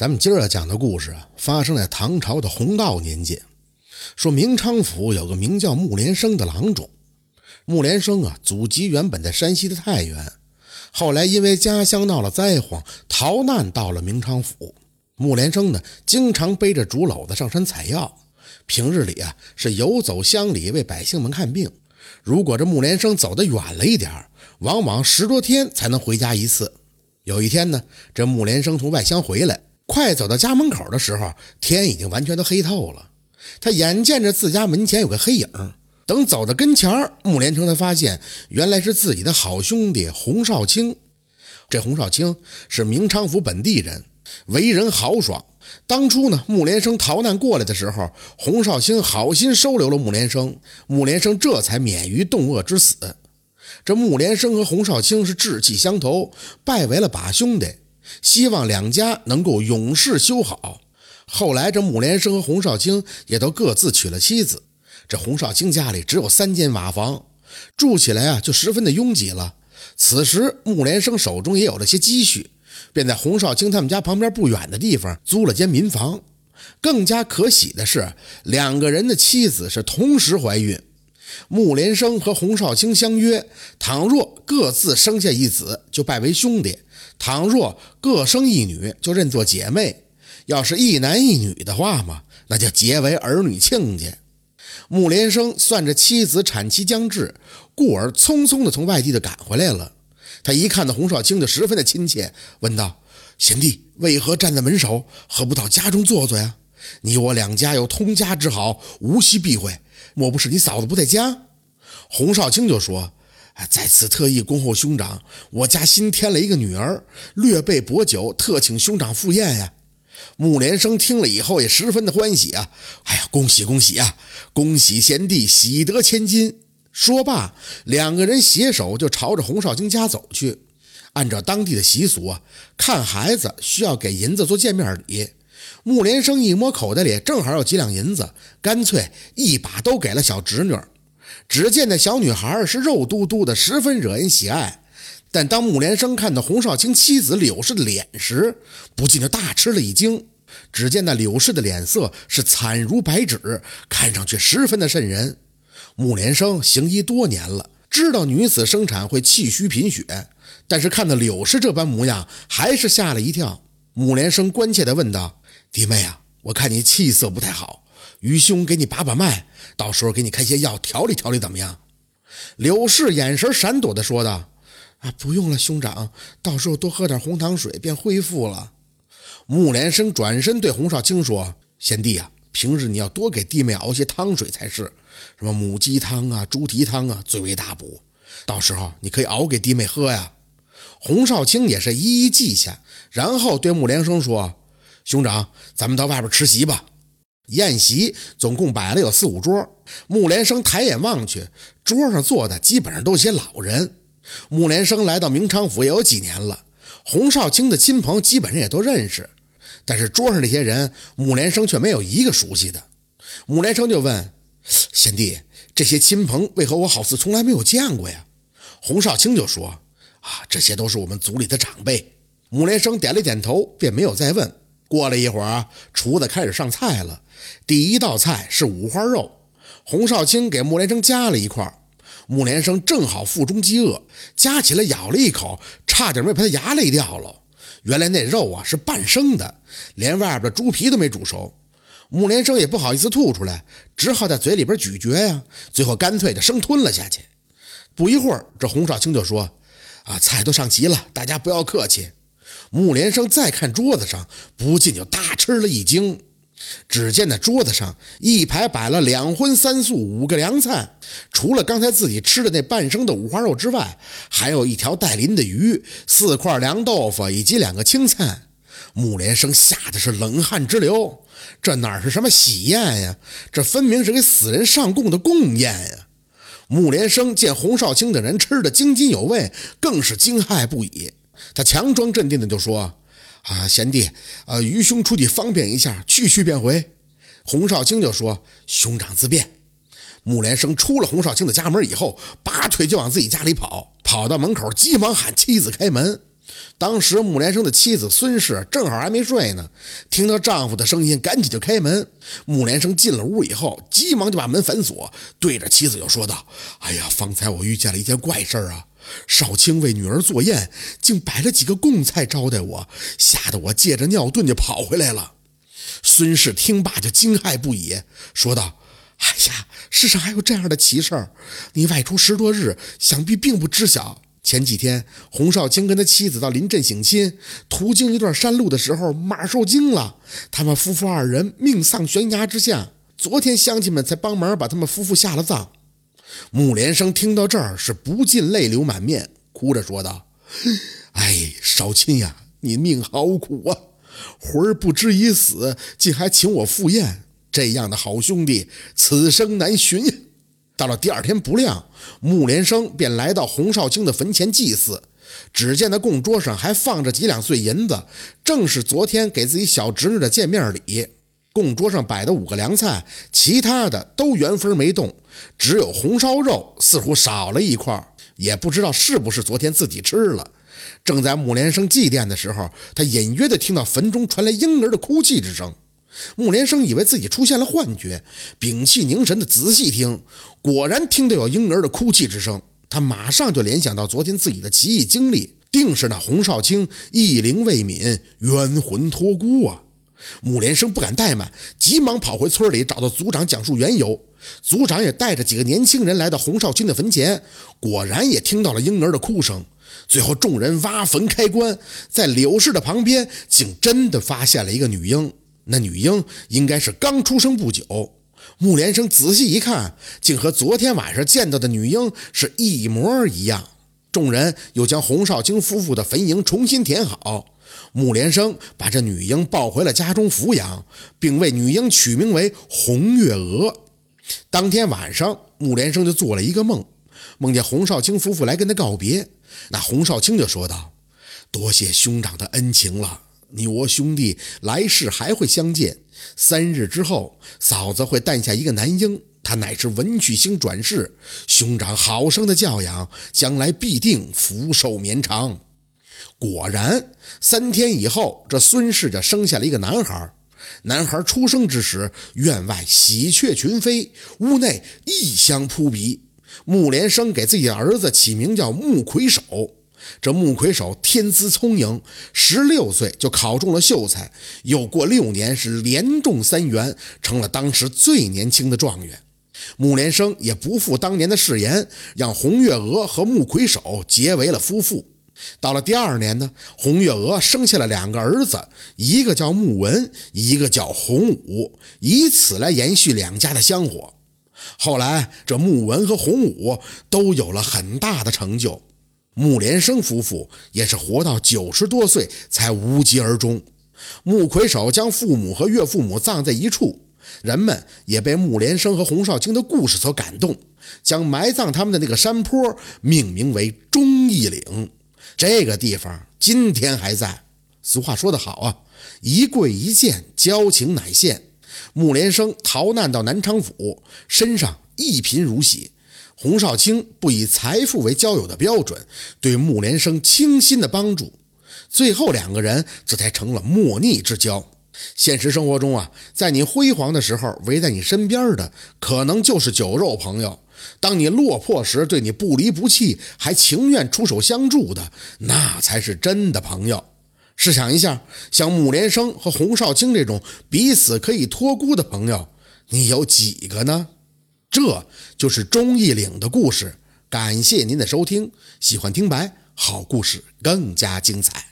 咱们今儿要讲的故事啊，发生在唐朝的弘道年间。说明昌府有个名叫穆连生的郎中。穆连生啊，祖籍原本在山西的太原，后来因为家乡闹了灾荒，逃难到了明昌府。穆连生呢，经常背着竹篓子上山采药，平日里啊是游走乡里为百姓们看病。如果这穆连生走得远了一点往往十多天才能回家一次。有一天呢，这穆连生从外乡回来。快走到家门口的时候，天已经完全都黑透了。他眼见着自家门前有个黑影，等走到跟前儿穆连成才发现原来是自己的好兄弟洪少卿。这洪少卿是明昌府本地人，为人豪爽。当初呢，穆连生逃难过来的时候，洪少卿好心收留了穆连生，穆连生这才免于冻饿之死。这穆连生和洪少卿是志气相投，拜为了把兄弟。希望两家能够永世修好。后来，这穆连生和洪少卿也都各自娶了妻子。这洪少卿家里只有三间瓦房，住起来啊就十分的拥挤了。此时，穆连生手中也有了些积蓄，便在洪少卿他们家旁边不远的地方租了间民房。更加可喜的是，两个人的妻子是同时怀孕。穆连生和洪少卿相约，倘若各自生下一子，就拜为兄弟。倘若各生一女，就认作姐妹；要是一男一女的话嘛，那就结为儿女亲家。穆连生算着妻子产期将至，故而匆匆的从外地的赶回来了。他一看到洪少卿，就十分的亲切，问道：“贤弟为何站在门首，何不到家中坐坐呀？你我两家有通家之好，无需避讳。莫不是你嫂子不在家？”洪少卿就说。在此特意恭候兄长，我家新添了一个女儿，略备薄酒，特请兄长赴宴呀。穆连生听了以后也十分的欢喜啊！哎呀，恭喜恭喜啊！恭喜贤弟喜得千金。说罢，两个人携手就朝着洪少卿家走去。按照当地的习俗啊，看孩子需要给银子做见面礼。穆连生一摸口袋里正好有几两银子，干脆一把都给了小侄女。只见那小女孩是肉嘟嘟的，十分惹人喜爱。但当穆连生看到洪少卿妻子柳氏的脸时，不禁就大吃了一惊。只见那柳氏的脸色是惨如白纸，看上去十分的瘆人。穆连生行医多年了，知道女子生产会气虚贫血，但是看到柳氏这般模样，还是吓了一跳。穆连生关切地问道：“弟妹啊，我看你气色不太好。”愚兄给你把把脉，到时候给你开些药调理调理，怎么样？柳氏眼神闪躲的说道：“啊，不用了，兄长，到时候多喝点红糖水便恢复了。”穆连生转身对洪少卿说：“贤弟啊，平日你要多给弟妹熬些汤水才是，什么母鸡汤啊、猪蹄汤啊，最为大补。到时候你可以熬给弟妹喝呀。”洪少卿也是一一记下，然后对穆连生说：“兄长，咱们到外边吃席吧。”宴席总共摆了有四五桌，穆连生抬眼望去，桌上坐的基本上都是些老人。穆连生来到明昌府也有几年了，洪少卿的亲朋基本上也都认识，但是桌上这些人，穆连生却没有一个熟悉的。穆连生就问：“贤弟，这些亲朋为何我好似从来没有见过呀？”洪少卿就说：“啊，这些都是我们族里的长辈。”穆连生点了点头，便没有再问。过了一会儿，厨子开始上菜了。第一道菜是五花肉，洪少卿给穆连生夹了一块。穆连生正好腹中饥饿，夹起来咬了一口，差点没把他牙累掉了。原来那肉啊是半生的，连外边的猪皮都没煮熟。穆连生也不好意思吐出来，只好在嘴里边咀嚼呀，最后干脆就生吞了下去。不一会儿，这洪少卿就说：“啊，菜都上齐了，大家不要客气。”穆连生再看桌子上，不禁就大吃了一惊。只见那桌子上一排摆了两荤三素五个凉菜，除了刚才自己吃的那半生的五花肉之外，还有一条带鳞的鱼、四块凉豆腐以及两个青菜。穆连生吓得是冷汗直流。这哪是什么喜宴呀？这分明是给死人上供的供宴呀！穆连生见洪少卿等人吃得津津有味，更是惊骇不已。他强装镇定的就说：“啊，贤弟，呃，愚兄出去方便一下，去去便回。”洪少卿就说：“兄长自便。”穆连生出了洪少卿的家门以后，拔腿就往自己家里跑，跑到门口急忙喊妻子开门。当时穆连生的妻子孙氏正好还没睡呢，听到丈夫的声音，赶紧就开门。穆连生进了屋以后，急忙就把门反锁，对着妻子就说道：“哎呀，方才我遇见了一件怪事啊！少卿为女儿做宴，竟摆了几个贡菜招待我，吓得我借着尿遁就跑回来了。”孙氏听罢就惊骇不已，说道：“哎呀，世上还有这样的奇事儿！你外出十多日，想必并不知晓。”前几天，洪少卿跟他妻子到临镇省亲，途经一段山路的时候，马受惊了，他们夫妇二人命丧悬崖之下。昨天乡亲们才帮忙把他们夫妇下了葬。穆连生听到这儿是不禁泪流满面，哭着说道：“哎，少卿呀，你命好苦啊，魂儿不知已死，竟还请我赴宴，这样的好兄弟，此生难寻。”到了第二天不亮，穆连生便来到洪少卿的坟前祭祀。只见那供桌上还放着几两碎银子，正是昨天给自己小侄女的见面礼。供桌上摆的五个凉菜，其他的都原封没动，只有红烧肉似乎少了一块，也不知道是不是昨天自己吃了。正在穆连生祭奠的时候，他隐约的听到坟中传来婴儿的哭泣之声。穆连生以为自己出现了幻觉，屏气凝神的仔细听，果然听到有婴儿的哭泣之声。他马上就联想到昨天自己的奇异经历，定是那洪少卿意灵未泯，冤魂托孤啊！穆连生不敢怠慢，急忙跑回村里，找到族长讲述缘由。族长也带着几个年轻人来到洪少卿的坟前，果然也听到了婴儿的哭声。最后，众人挖坟开棺，在柳氏的旁边，竟真的发现了一个女婴。那女婴应该是刚出生不久。穆连生仔细一看，竟和昨天晚上见到的女婴是一模一样。众人又将洪少卿夫妇的坟茔重新填好。穆连生把这女婴抱回了家中抚养，并为女婴取名为红月娥。当天晚上，穆连生就做了一个梦，梦见洪少卿夫妇来跟他告别。那洪少卿就说道：“多谢兄长的恩情了。”你我兄弟来世还会相见。三日之后，嫂子会诞下一个男婴，他乃是文曲星转世。兄长好生的教养，将来必定福寿绵长。果然，三天以后，这孙氏就生下了一个男孩。男孩出生之时，院外喜鹊群飞，屋内异香扑鼻。穆连生给自己的儿子起名叫穆魁首。这穆魁首天资聪颖，十六岁就考中了秀才，又过六年是连中三元，成了当时最年轻的状元。穆连生也不负当年的誓言，让红月娥和穆魁首结为了夫妇。到了第二年呢，红月娥生下了两个儿子，一个叫穆文，一个叫洪武，以此来延续两家的香火。后来这穆文和洪武都有了很大的成就。穆连生夫妇也是活到九十多岁才无疾而终。穆魁首将父母和岳父母葬在一处，人们也被穆连生和洪少卿的故事所感动，将埋葬他们的那个山坡命名为忠义岭。这个地方今天还在。俗话说得好啊，一跪一见，交情乃现。穆连生逃难到南昌府，身上一贫如洗。洪少卿不以财富为交友的标准，对穆连生倾心的帮助，最后两个人这才成了莫逆之交。现实生活中啊，在你辉煌的时候，围在你身边的可能就是酒肉朋友；当你落魄时，对你不离不弃，还情愿出手相助的，那才是真的朋友。试想一下，像穆连生和洪少卿这种彼此可以托孤的朋友，你有几个呢？这就是忠义岭的故事。感谢您的收听，喜欢听白好故事更加精彩。